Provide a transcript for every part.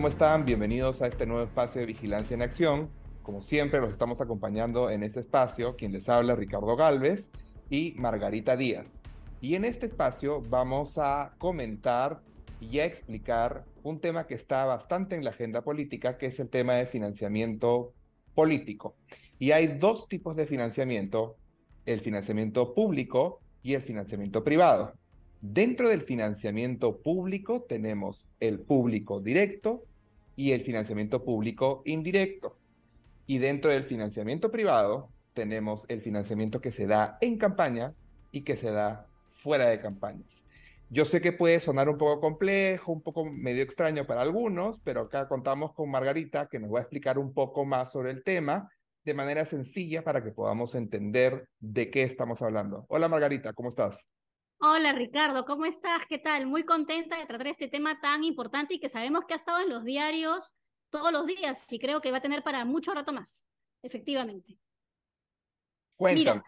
¿Cómo están? Bienvenidos a este nuevo espacio de Vigilancia en Acción. Como siempre, los estamos acompañando en este espacio, quien les habla, Ricardo Galvez y Margarita Díaz. Y en este espacio vamos a comentar y a explicar un tema que está bastante en la agenda política, que es el tema de financiamiento político. Y hay dos tipos de financiamiento, el financiamiento público y el financiamiento privado. Dentro del financiamiento público tenemos el público directo y el financiamiento público indirecto. Y dentro del financiamiento privado tenemos el financiamiento que se da en campaña y que se da fuera de campañas. Yo sé que puede sonar un poco complejo, un poco medio extraño para algunos, pero acá contamos con Margarita que nos va a explicar un poco más sobre el tema de manera sencilla para que podamos entender de qué estamos hablando. Hola Margarita, ¿cómo estás? Hola Ricardo, ¿cómo estás? ¿Qué tal? Muy contenta de tratar este tema tan importante y que sabemos que ha estado en los diarios todos los días y creo que va a tener para mucho rato más, efectivamente. Cuéntame.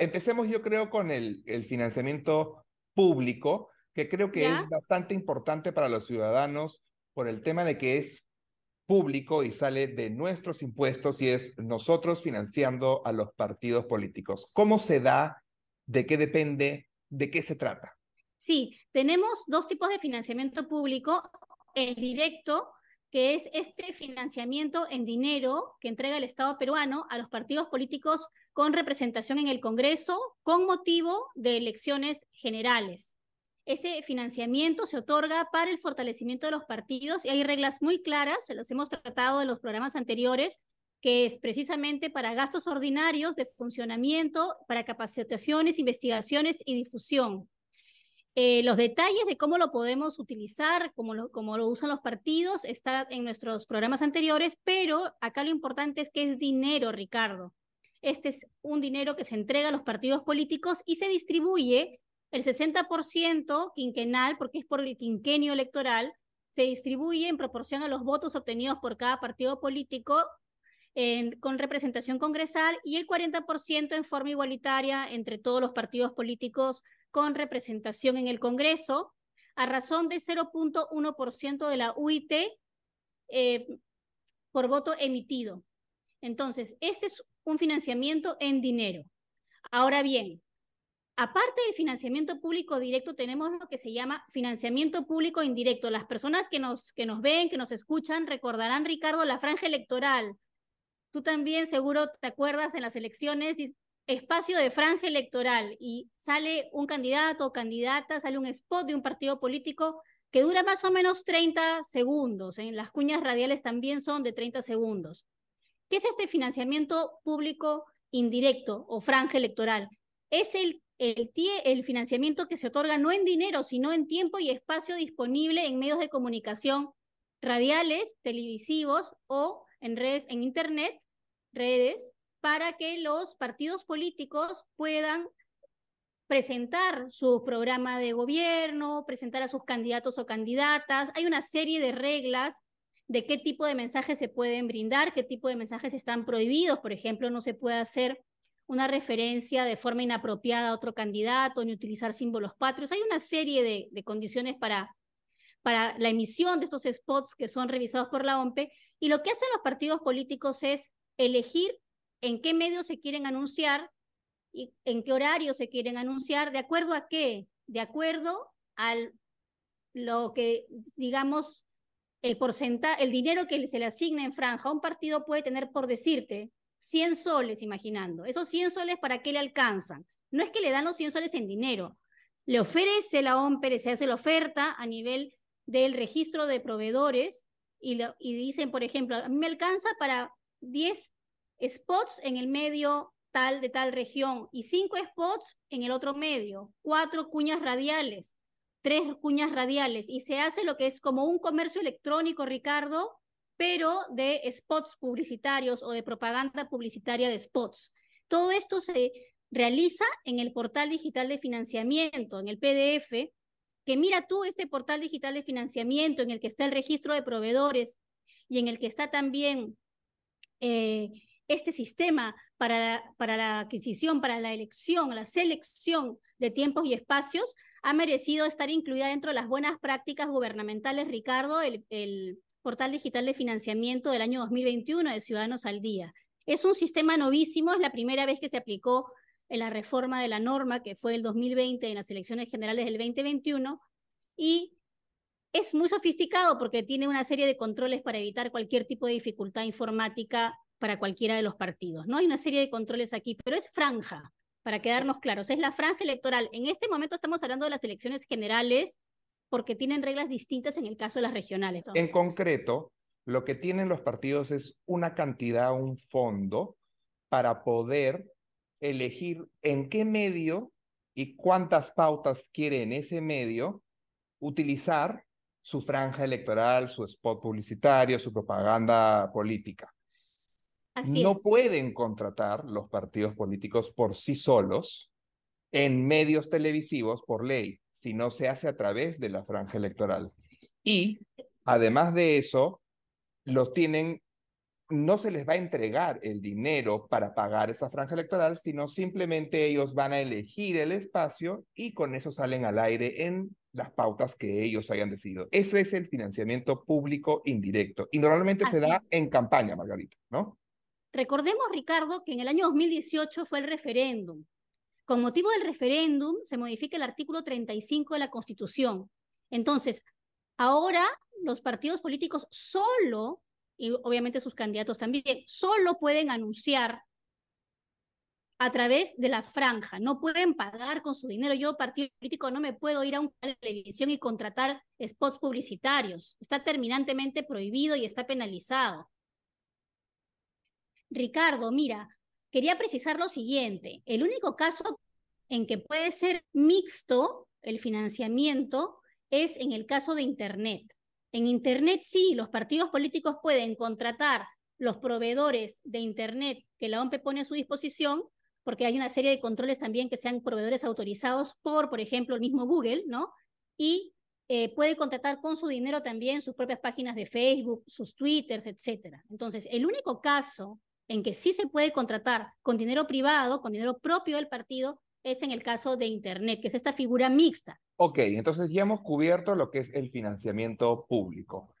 empecemos yo creo con el, el, financiamiento público, que creo que es bastante importante para los ciudadanos por el tema de que es público y sale de nuestros impuestos y es nosotros financiando a los partidos políticos. ¿Cómo se da? ¿De qué depende? ¿De qué se trata? Sí, tenemos dos tipos de financiamiento público, el directo, que es este financiamiento en dinero que entrega el Estado peruano a los partidos políticos con representación en el Congreso con motivo de elecciones generales. Ese financiamiento se otorga para el fortalecimiento de los partidos y hay reglas muy claras, se las hemos tratado en los programas anteriores, que es precisamente para gastos ordinarios de funcionamiento, para capacitaciones, investigaciones y difusión. Eh, los detalles de cómo lo podemos utilizar, cómo lo, lo usan los partidos, está en nuestros programas anteriores, pero acá lo importante es que es dinero, Ricardo. Este es un dinero que se entrega a los partidos políticos y se distribuye el 60% quinquenal, porque es por el quinquenio electoral, se distribuye en proporción a los votos obtenidos por cada partido político con representación congresal y el 40% en forma igualitaria entre todos los partidos políticos con representación en el Congreso, a razón de 0.1% de la UIT eh, por voto emitido. Entonces, este es un financiamiento en dinero. Ahora bien, aparte del financiamiento público directo, tenemos lo que se llama financiamiento público indirecto. Las personas que nos, que nos ven, que nos escuchan, recordarán, Ricardo, la franja electoral Tú también seguro te acuerdas en las elecciones, espacio de franja electoral y sale un candidato o candidata, sale un spot de un partido político que dura más o menos 30 segundos. En las cuñas radiales también son de 30 segundos. ¿Qué es este financiamiento público indirecto o franja electoral? Es el, el financiamiento que se otorga no en dinero, sino en tiempo y espacio disponible en medios de comunicación radiales, televisivos o en redes, en Internet, redes para que los partidos políticos puedan presentar su programa de gobierno, presentar a sus candidatos o candidatas. Hay una serie de reglas de qué tipo de mensajes se pueden brindar, qué tipo de mensajes están prohibidos. Por ejemplo, no se puede hacer una referencia de forma inapropiada a otro candidato, ni utilizar símbolos patrios. Hay una serie de, de condiciones para, para la emisión de estos spots que son revisados por la OMPE. Y lo que hacen los partidos políticos es elegir en qué medios se quieren anunciar y en qué horario se quieren anunciar, de acuerdo a qué, de acuerdo al lo que digamos el porcentaje, el dinero que se le asigna en franja, un partido puede tener por decirte 100 soles, imaginando. Esos 100 soles, ¿para qué le alcanzan? No es que le dan los 100 soles en dinero. Le ofrece la OMPER, se hace la oferta a nivel del registro de proveedores y, y dicen, por ejemplo, a mí me alcanza para 10 spots en el medio tal de tal región y 5 spots en el otro medio, 4 cuñas radiales, 3 cuñas radiales y se hace lo que es como un comercio electrónico, Ricardo, pero de spots publicitarios o de propaganda publicitaria de spots. Todo esto se realiza en el portal digital de financiamiento, en el PDF, que mira tú este portal digital de financiamiento en el que está el registro de proveedores y en el que está también eh, este sistema para la, adquisición, para la elección, la selección de tiempos y espacios, ha merecido estar incluida dentro de las buenas prácticas gubernamentales, Ricardo, el, el portal digital de financiamiento del año 2021 de Ciudadanos al Día. Es un sistema novísimo, es la primera vez que se aplicó en la reforma de la norma, que fue el 2020 en las elecciones generales del 2021, y es muy sofisticado porque tiene una serie de controles para evitar cualquier tipo de dificultad informática para cualquiera de los partidos. No hay una serie de controles aquí, pero es franja, para quedarnos claros, es la franja electoral. En este momento estamos hablando de las elecciones generales porque tienen reglas distintas en el caso de las regionales. En concreto, lo que tienen los partidos es una cantidad, un fondo para poder elegir en qué medio y cuántas pautas quiere en ese medio utilizar su franja electoral, su spot publicitario, su propaganda política. no pueden contratar los partidos políticos por sí solos en medios televisivos por ley, sino se hace a través de la franja electoral. Y además de eso, los tienen no se les va a entregar el dinero para pagar esa franja electoral, sino simplemente ellos van a elegir el espacio y con eso salen al aire en las pautas que ellos hayan decidido. Ese es el financiamiento público indirecto y normalmente se da en campaña, Margarita, ¿no? Recordemos, Ricardo, que en el año 2018 fue el referéndum. Con motivo del referéndum se modifica el artículo 35 de la Constitución. Entonces, ahora los partidos políticos solo y obviamente sus candidatos también, solo pueden anunciar a través de la franja, no pueden pagar con su dinero. Yo, partido político, no me puedo ir a una televisión y contratar spots publicitarios. Está terminantemente prohibido y está penalizado. Ricardo, mira, quería precisar lo siguiente. El único caso en que puede ser mixto el financiamiento es en el caso de Internet. En Internet sí, los partidos políticos pueden contratar los proveedores de Internet que la OMP pone a su disposición, porque hay una serie de controles también que sean proveedores autorizados por, por ejemplo, el mismo Google, ¿no? Y eh, puede contratar con su dinero también sus propias páginas de Facebook, sus Twitters, etcétera. Entonces, el único caso en que sí se puede contratar con dinero privado, con dinero propio del partido, es en el caso de Internet, que es esta figura mixta. Ok, entonces ya hemos cubierto lo que es el financiamiento público.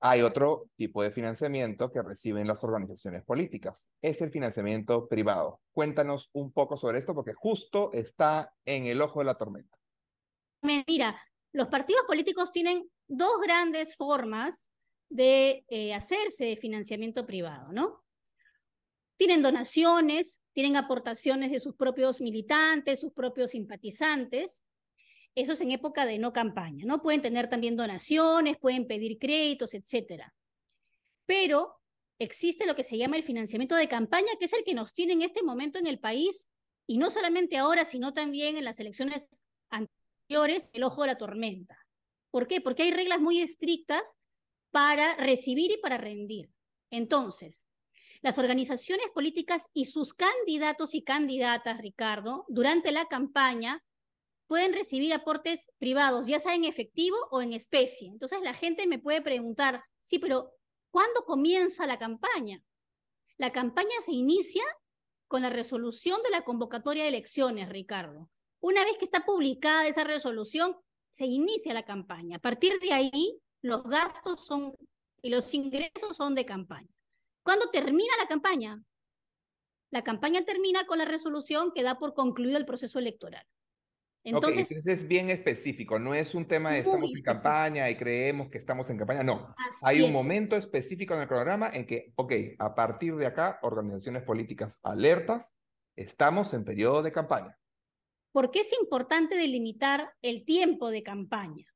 Hay otro tipo de financiamiento que reciben las organizaciones políticas. Es el financiamiento privado. Cuéntanos un poco sobre esto porque justo está en el ojo de la tormenta. Mira, los partidos políticos tienen dos grandes formas de eh, hacerse de financiamiento privado, ¿no? Tienen donaciones, tienen aportaciones de sus propios militantes, sus propios simpatizantes. Eso es en época de no campaña, ¿no? Pueden tener también donaciones, pueden pedir créditos, etcétera. Pero existe lo que se llama el financiamiento de campaña, que es el que nos tiene en este momento en el país, y no solamente ahora, sino también en las elecciones anteriores, el ojo de la tormenta. ¿Por qué? Porque hay reglas muy estrictas para recibir y para rendir. Entonces, las organizaciones políticas y sus candidatos y candidatas, Ricardo, durante la campaña pueden recibir aportes privados, ya sea en efectivo o en especie. Entonces la gente me puede preguntar, sí, pero ¿cuándo comienza la campaña? La campaña se inicia con la resolución de la convocatoria de elecciones, Ricardo. Una vez que está publicada esa resolución, se inicia la campaña. A partir de ahí, los gastos son y los ingresos son de campaña. ¿Cuándo termina la campaña? La campaña termina con la resolución que da por concluido el proceso electoral. Entonces, es bien específico, no es un tema de estamos en campaña y creemos que estamos en campaña, no. Hay un momento específico en el programa en que, ok, a partir de acá, organizaciones políticas alertas, estamos en periodo de campaña. ¿Por qué es importante delimitar el tiempo de campaña?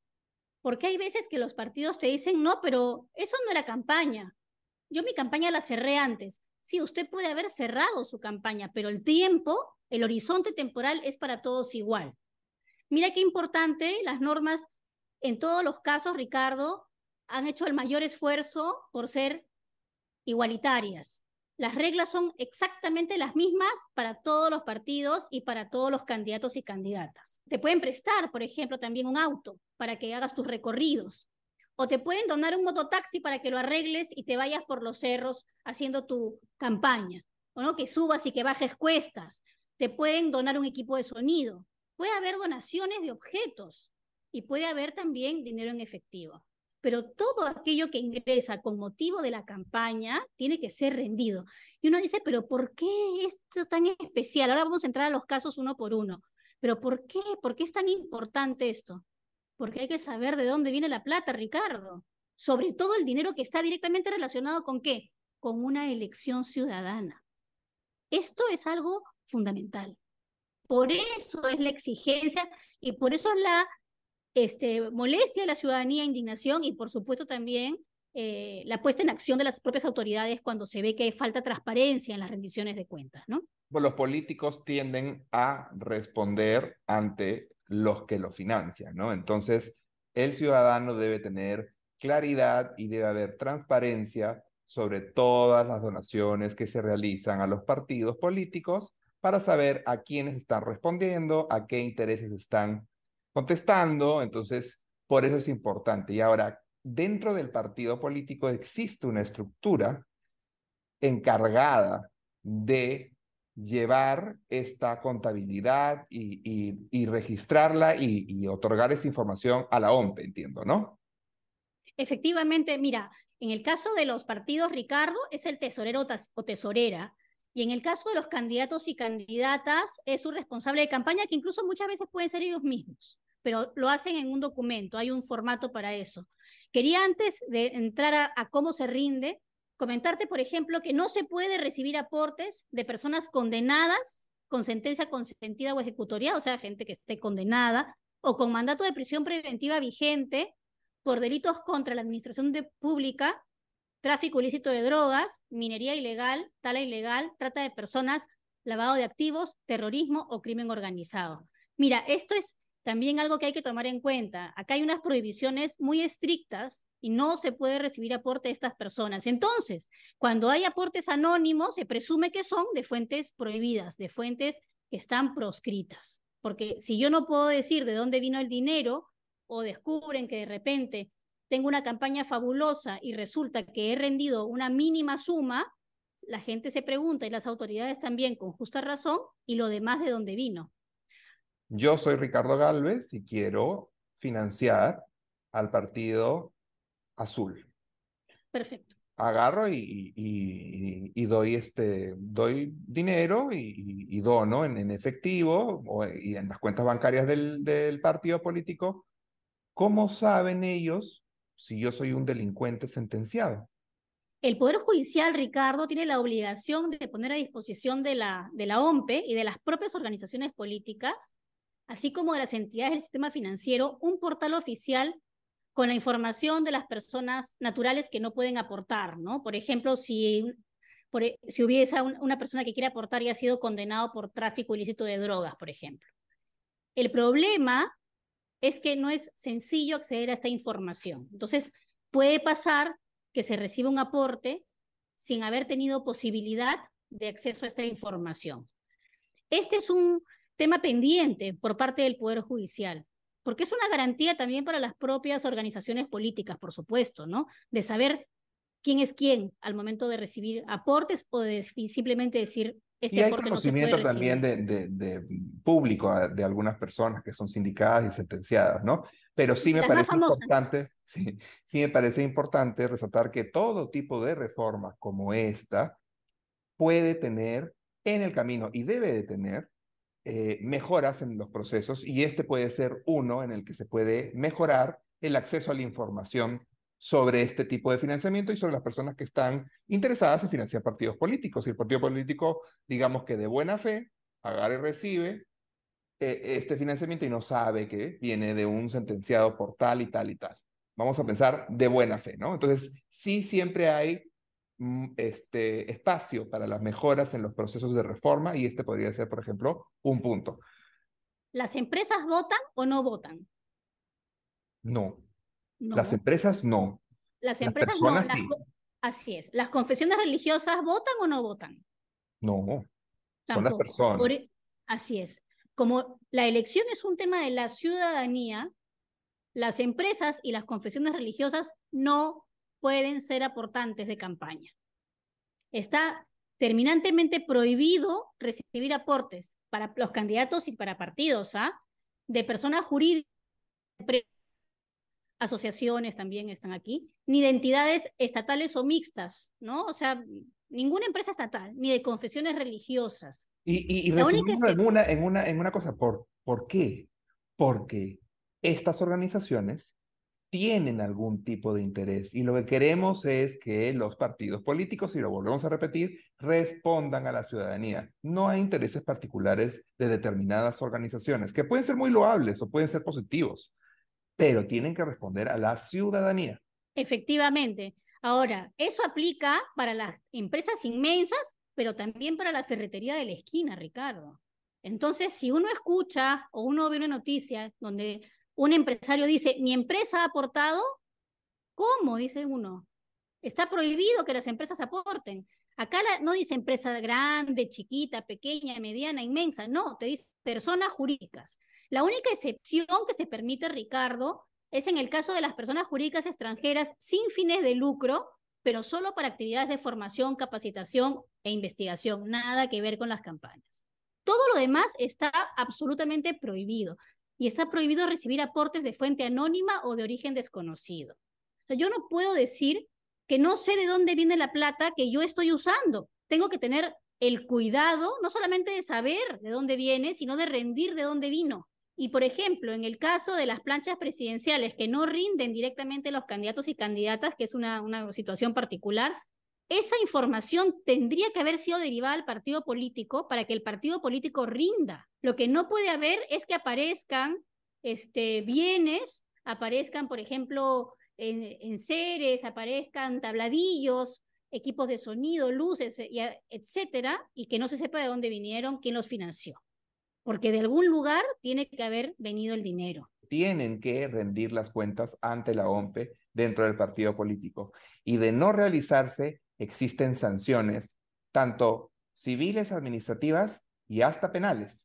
Porque hay veces que los partidos te dicen, no, pero eso no era campaña. Yo mi campaña la cerré antes. Sí, usted puede haber cerrado su campaña, pero el tiempo, el horizonte temporal es para todos igual. Mira qué importante, las normas en todos los casos, Ricardo, han hecho el mayor esfuerzo por ser igualitarias. Las reglas son exactamente las mismas para todos los partidos y para todos los candidatos y candidatas. Te pueden prestar, por ejemplo, también un auto para que hagas tus recorridos o te pueden donar un mototaxi para que lo arregles y te vayas por los cerros haciendo tu campaña, o no que subas y que bajes cuestas. Te pueden donar un equipo de sonido. Puede haber donaciones de objetos y puede haber también dinero en efectivo. Pero todo aquello que ingresa con motivo de la campaña tiene que ser rendido. Y uno dice, pero ¿por qué esto tan especial? Ahora vamos a entrar a los casos uno por uno. Pero ¿por qué? ¿Por qué es tan importante esto? Porque hay que saber de dónde viene la plata, Ricardo. Sobre todo el dinero que está directamente relacionado con qué? Con una elección ciudadana. Esto es algo fundamental. Por eso es la exigencia y por eso es la este, molestia de la ciudadanía, indignación y por supuesto también eh, la puesta en acción de las propias autoridades cuando se ve que falta transparencia en las rendiciones de cuentas, ¿no? Pues los políticos tienden a responder ante los que lo financian, ¿no? Entonces, el ciudadano debe tener claridad y debe haber transparencia sobre todas las donaciones que se realizan a los partidos políticos para saber a quiénes están respondiendo, a qué intereses están contestando. Entonces, por eso es importante. Y ahora, dentro del partido político existe una estructura encargada de llevar esta contabilidad y, registrarla y, otorgar esa información a la OMP, entiendo, ¿no? Efectivamente, mira, en el caso de los partidos, Ricardo es el tesorero o tesorera, y en el caso de los candidatos y candidatas es su responsable de campaña, que incluso muchas veces pueden ser ellos mismos, pero lo hacen en un documento, hay un formato para eso. Quería antes de entrar a, cómo se rinde, comentarte, por ejemplo, que no se puede recibir aportes de personas condenadas con sentencia consentida o ejecutoria, o sea, gente que esté condenada, o con mandato de prisión preventiva vigente por delitos contra la administración de pública, tráfico ilícito de drogas, minería ilegal, tala ilegal, trata de personas, lavado de activos, terrorismo o crimen organizado. Mira, esto es también algo que hay que tomar en cuenta. Acá hay unas prohibiciones muy estrictas y no se puede recibir aporte de estas personas. Entonces, cuando hay aportes anónimos, se presume que son de fuentes prohibidas, de fuentes que están proscritas. Porque si yo no puedo decir de dónde vino el dinero o descubren que de repente tengo una campaña fabulosa y resulta que he rendido una mínima suma, la gente se pregunta y las autoridades también con justa razón, ¿y lo demás de dónde vino? Yo soy Ricardo Galvez y quiero financiar al partido azul. Perfecto. Agarro y, y, doy, este, doy dinero y, dono en, en efectivo o, y en las cuentas bancarias del, del partido político. ¿Cómo saben ellos si yo soy un delincuente sentenciado? El Poder Judicial, Ricardo, tiene la obligación de poner a disposición de la, de la OMPE y de las propias organizaciones políticas, así como de las entidades del sistema financiero, un portal oficial con la información de las personas naturales que no pueden aportar, ¿no? Por ejemplo, si, por, e, si hubiese una persona que quiere aportar y ha sido condenado por tráfico ilícito de drogas, por ejemplo. El problema es que no es sencillo acceder a esta información. Entonces, puede pasar que se reciba un aporte sin haber tenido posibilidad de acceso a esta información. Este es un tema pendiente por parte del Poder Judicial, porque es una garantía también para las propias organizaciones políticas, por supuesto, ¿no? De saber quién es quién al momento de recibir aportes o de simplemente decir este y hay conocimiento también de, de, público de algunas personas que son sindicadas y sentenciadas, ¿no? Pero sí me parece importante, sí, sí me parece importante resaltar que todo tipo de reforma como esta puede tener en el camino y debe de tener eh, mejoras en los procesos y este puede ser uno en el que se puede mejorar el acceso a la información sobre este tipo de financiamiento y sobre las personas que están interesadas en financiar partidos políticos. Y el partido político, digamos que de buena fe, agarra y recibe eh, este financiamiento y no sabe que viene de un sentenciado por tal y tal y tal. Vamos a pensar de buena fe, ¿no? Entonces, sí siempre hay mm, este espacio para las mejoras en los procesos de reforma y este podría ser, por ejemplo, un punto. ¿Las empresas votan o no votan? No, las empresas no. Las empresas no. así es. ¿Las confesiones religiosas votan o no votan? No. Son las personas. E, así es. Como la elección es un tema de la ciudadanía, las empresas y las confesiones religiosas no pueden ser aportantes de campaña. Está terminantemente prohibido recibir aportes para los candidatos y para partidos, ¿ah? de personas jurídicas, asociaciones también están aquí, ni de entidades estatales o mixtas, ¿no? O sea, ninguna empresa estatal, ni de confesiones religiosas. Y, y, en, una, en, una, en una cosa, ¿por, ¿por qué? Porque estas organizaciones tienen algún tipo de interés y lo que queremos es que los partidos políticos, y lo volvemos a repetir, respondan a la ciudadanía. No hay intereses particulares de determinadas organizaciones que pueden ser muy loables o pueden ser positivos, pero tienen que responder a la ciudadanía. Efectivamente. Ahora, eso aplica para las empresas inmensas, pero también para la ferretería de la esquina, Ricardo. Entonces, si uno escucha o uno ve una noticia donde un empresario dice, mi empresa ha aportado, ¿cómo? Dice uno. Está prohibido que las empresas aporten. Acá no dice empresa grande, chiquita, pequeña, mediana, inmensa, no, te dice personas jurídicas. La única excepción que se permite, Ricardo, es en el caso de las personas jurídicas extranjeras sin fines de lucro, pero solo para actividades de formación, capacitación e investigación, nada que ver con las campañas. Todo lo demás está absolutamente prohibido y está prohibido recibir aportes de fuente anónima o de origen desconocido. O sea, yo no puedo decir que no sé de dónde viene la plata que yo estoy usando. Tengo que tener el cuidado no solamente de saber de dónde viene, sino de rendir de dónde vino. Y, por ejemplo, en el caso de las planchas presidenciales que no rinden directamente los candidatos y candidatas, que es una, situación particular, esa información tendría que haber sido derivada al partido político para que el partido político rinda. Lo que no puede haber es que aparezcan este, bienes, aparezcan, por ejemplo, en, en seres, aparezcan tabladillos, equipos de sonido, luces, etcétera, y que no se sepa de dónde vinieron, quién los financió. Porque de algún lugar tiene que haber venido el dinero. Tienen que rendir las cuentas ante la OMPE dentro del partido político. Y de no realizarse, existen sanciones, tanto civiles, administrativas y hasta penales.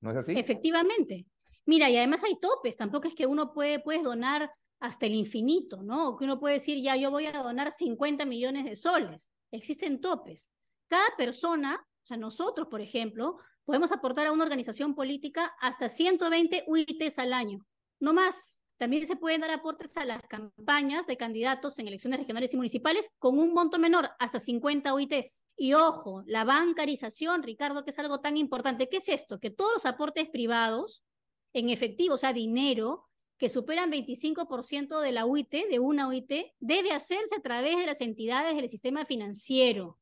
¿No es así? Efectivamente. Mira, y además hay topes, tampoco es que uno puede puedes donar hasta el infinito, ¿no? Que uno puede decir, ya yo voy a donar 50 millones de soles. Existen topes. Cada persona, o sea, nosotros, por ejemplo, podemos aportar a una organización política hasta 120 UITs al año, no más. También se pueden dar aportes a las campañas de candidatos en elecciones regionales y municipales con un monto menor, hasta 50 OITs. Y ojo, la bancarización, Ricardo, que es algo tan importante. ¿Qué es esto? Que todos los aportes privados en efectivo, o sea, dinero, que superan 25% de la UIT, de una UIT, debe hacerse a través de las entidades del sistema financiero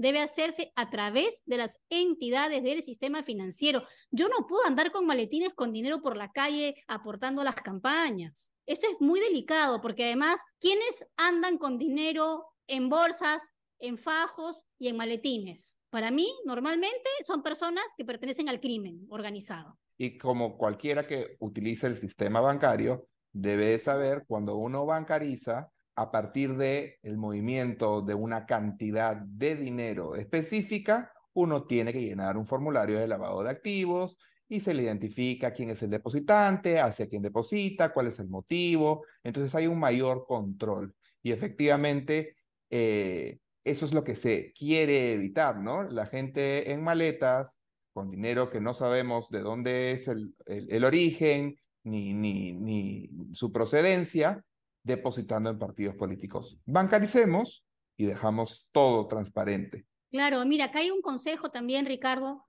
debe hacerse a través de las entidades del sistema financiero. Yo no puedo andar con maletines con dinero por la calle aportando a las campañas. Esto es muy delicado porque además, ¿quiénes andan con dinero en bolsas, en fajos y en maletines? Para mí, normalmente son personas que pertenecen al crimen organizado. Y como cualquiera que utilice el sistema bancario, debe saber cuando uno bancariza, a partir del el movimiento de una cantidad de dinero específica, uno tiene que llenar un formulario de lavado de activos y se le identifica quién es el depositante, hacia quién deposita, cuál es el motivo. Entonces hay un mayor control. Y efectivamente, eh, eso es lo que se quiere evitar, ¿no? La gente en maletas, con dinero que no sabemos de dónde es el, el origen ni, ni, ni su procedencia, depositando en partidos políticos. Bancaricemos y dejamos todo transparente. Claro, mira, acá hay un consejo también, Ricardo,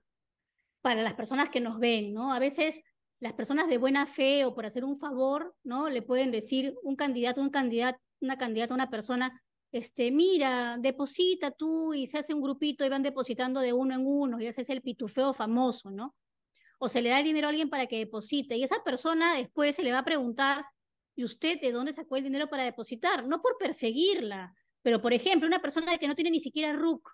para las personas que nos ven, ¿no? A veces las personas de buena fe o por hacer un favor, ¿no? Le pueden decir un candidato, un una candidata, una persona, este, mira, deposita tú y se hace un grupito y van depositando de uno en uno y ese es el pitufeo famoso, ¿no? O se le da el dinero a alguien para que deposite y esa persona después se le va a preguntar, ¿Y usted de dónde sacó el dinero para depositar? No por perseguirla, pero por ejemplo, una persona que no tiene ni siquiera RUC,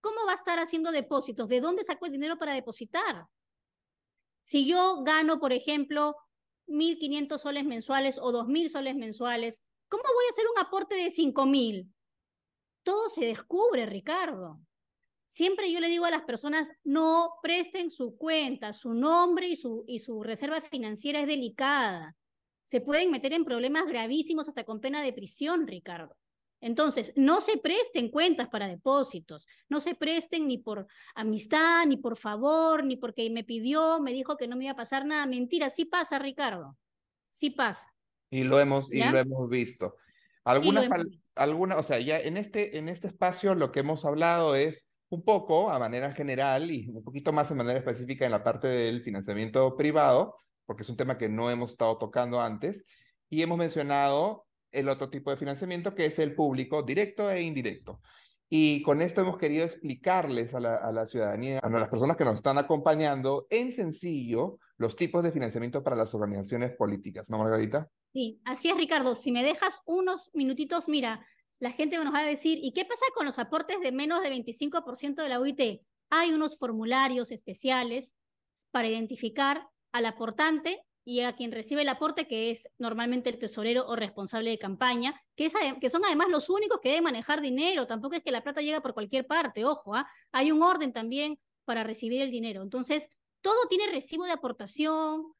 ¿cómo va a estar haciendo depósitos? ¿De dónde sacó el dinero para depositar? Si yo gano, por ejemplo, 1.500 soles mensuales o 2.000 soles mensuales, ¿cómo voy a hacer un aporte de 5.000? Todo se descubre, Ricardo. Siempre yo le digo a las personas, no presten su cuenta, su nombre y su, y su reserva financiera es delicada se pueden meter en problemas gravísimos hasta con pena de prisión, Ricardo. Entonces, no se presten cuentas para depósitos, no se presten ni por amistad, ni por favor, ni porque me pidió, me dijo que no me iba a pasar nada. Mentira, sí pasa, Ricardo. Sí pasa. Y lo hemos, y lo hemos visto. Algunas, alguna, o sea, ya en este, en este espacio lo que hemos hablado es un poco a manera general y un poquito más de manera específica en la parte del financiamiento privado, porque es un tema que no hemos estado tocando antes, y hemos mencionado el otro tipo de financiamiento que es el público, directo e indirecto. Y con esto hemos querido explicarles a la, a la, ciudadanía, a las personas que nos están acompañando, en sencillo, los tipos de financiamiento para las organizaciones políticas, ¿no, Margarita? Sí, así es, Ricardo. Si me dejas unos minutitos, mira, la gente nos va a decir, ¿y qué pasa con los aportes de menos de 25% de la UIT? Hay unos formularios especiales para identificar al aportante y a quien recibe el aporte, que es normalmente el tesorero o responsable de campaña, que, es, que son además los únicos que deben manejar dinero, tampoco es que la plata llega por cualquier parte, ojo, ¿ah? hay un orden también para recibir el dinero. Entonces, todo tiene recibo de aportación,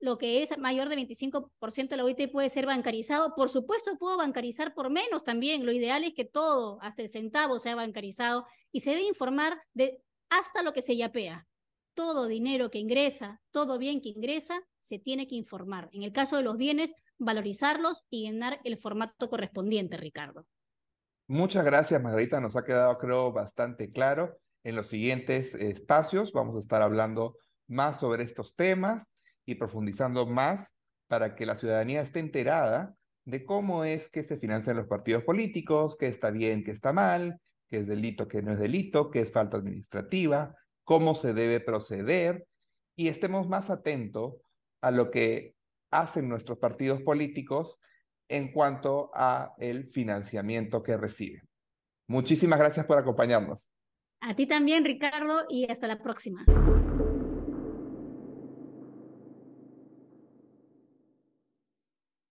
lo que es mayor de 25% de la OIT puede ser bancarizado. Por supuesto, puedo bancarizar por menos también. Lo ideal es que todo, hasta el centavo, sea bancarizado y se debe informar de hasta lo que se yapea todo dinero que ingresa, todo bien que ingresa, se tiene que informar. En el caso de los bienes, valorizarlos y llenar el formato correspondiente, Ricardo. Muchas gracias, Margarita. Nos ha quedado, creo, bastante claro. En los siguientes espacios vamos a estar hablando más sobre estos temas y profundizando más para que la ciudadanía esté enterada de cómo es que se financian los partidos políticos, qué está bien, qué está mal, qué es delito, qué no es delito, qué es falta administrativa, cómo se debe proceder y estemos más atentos a lo que hacen nuestros partidos políticos en cuanto a el financiamiento que reciben. Muchísimas gracias por acompañarnos. A ti también, Ricardo, y hasta la próxima.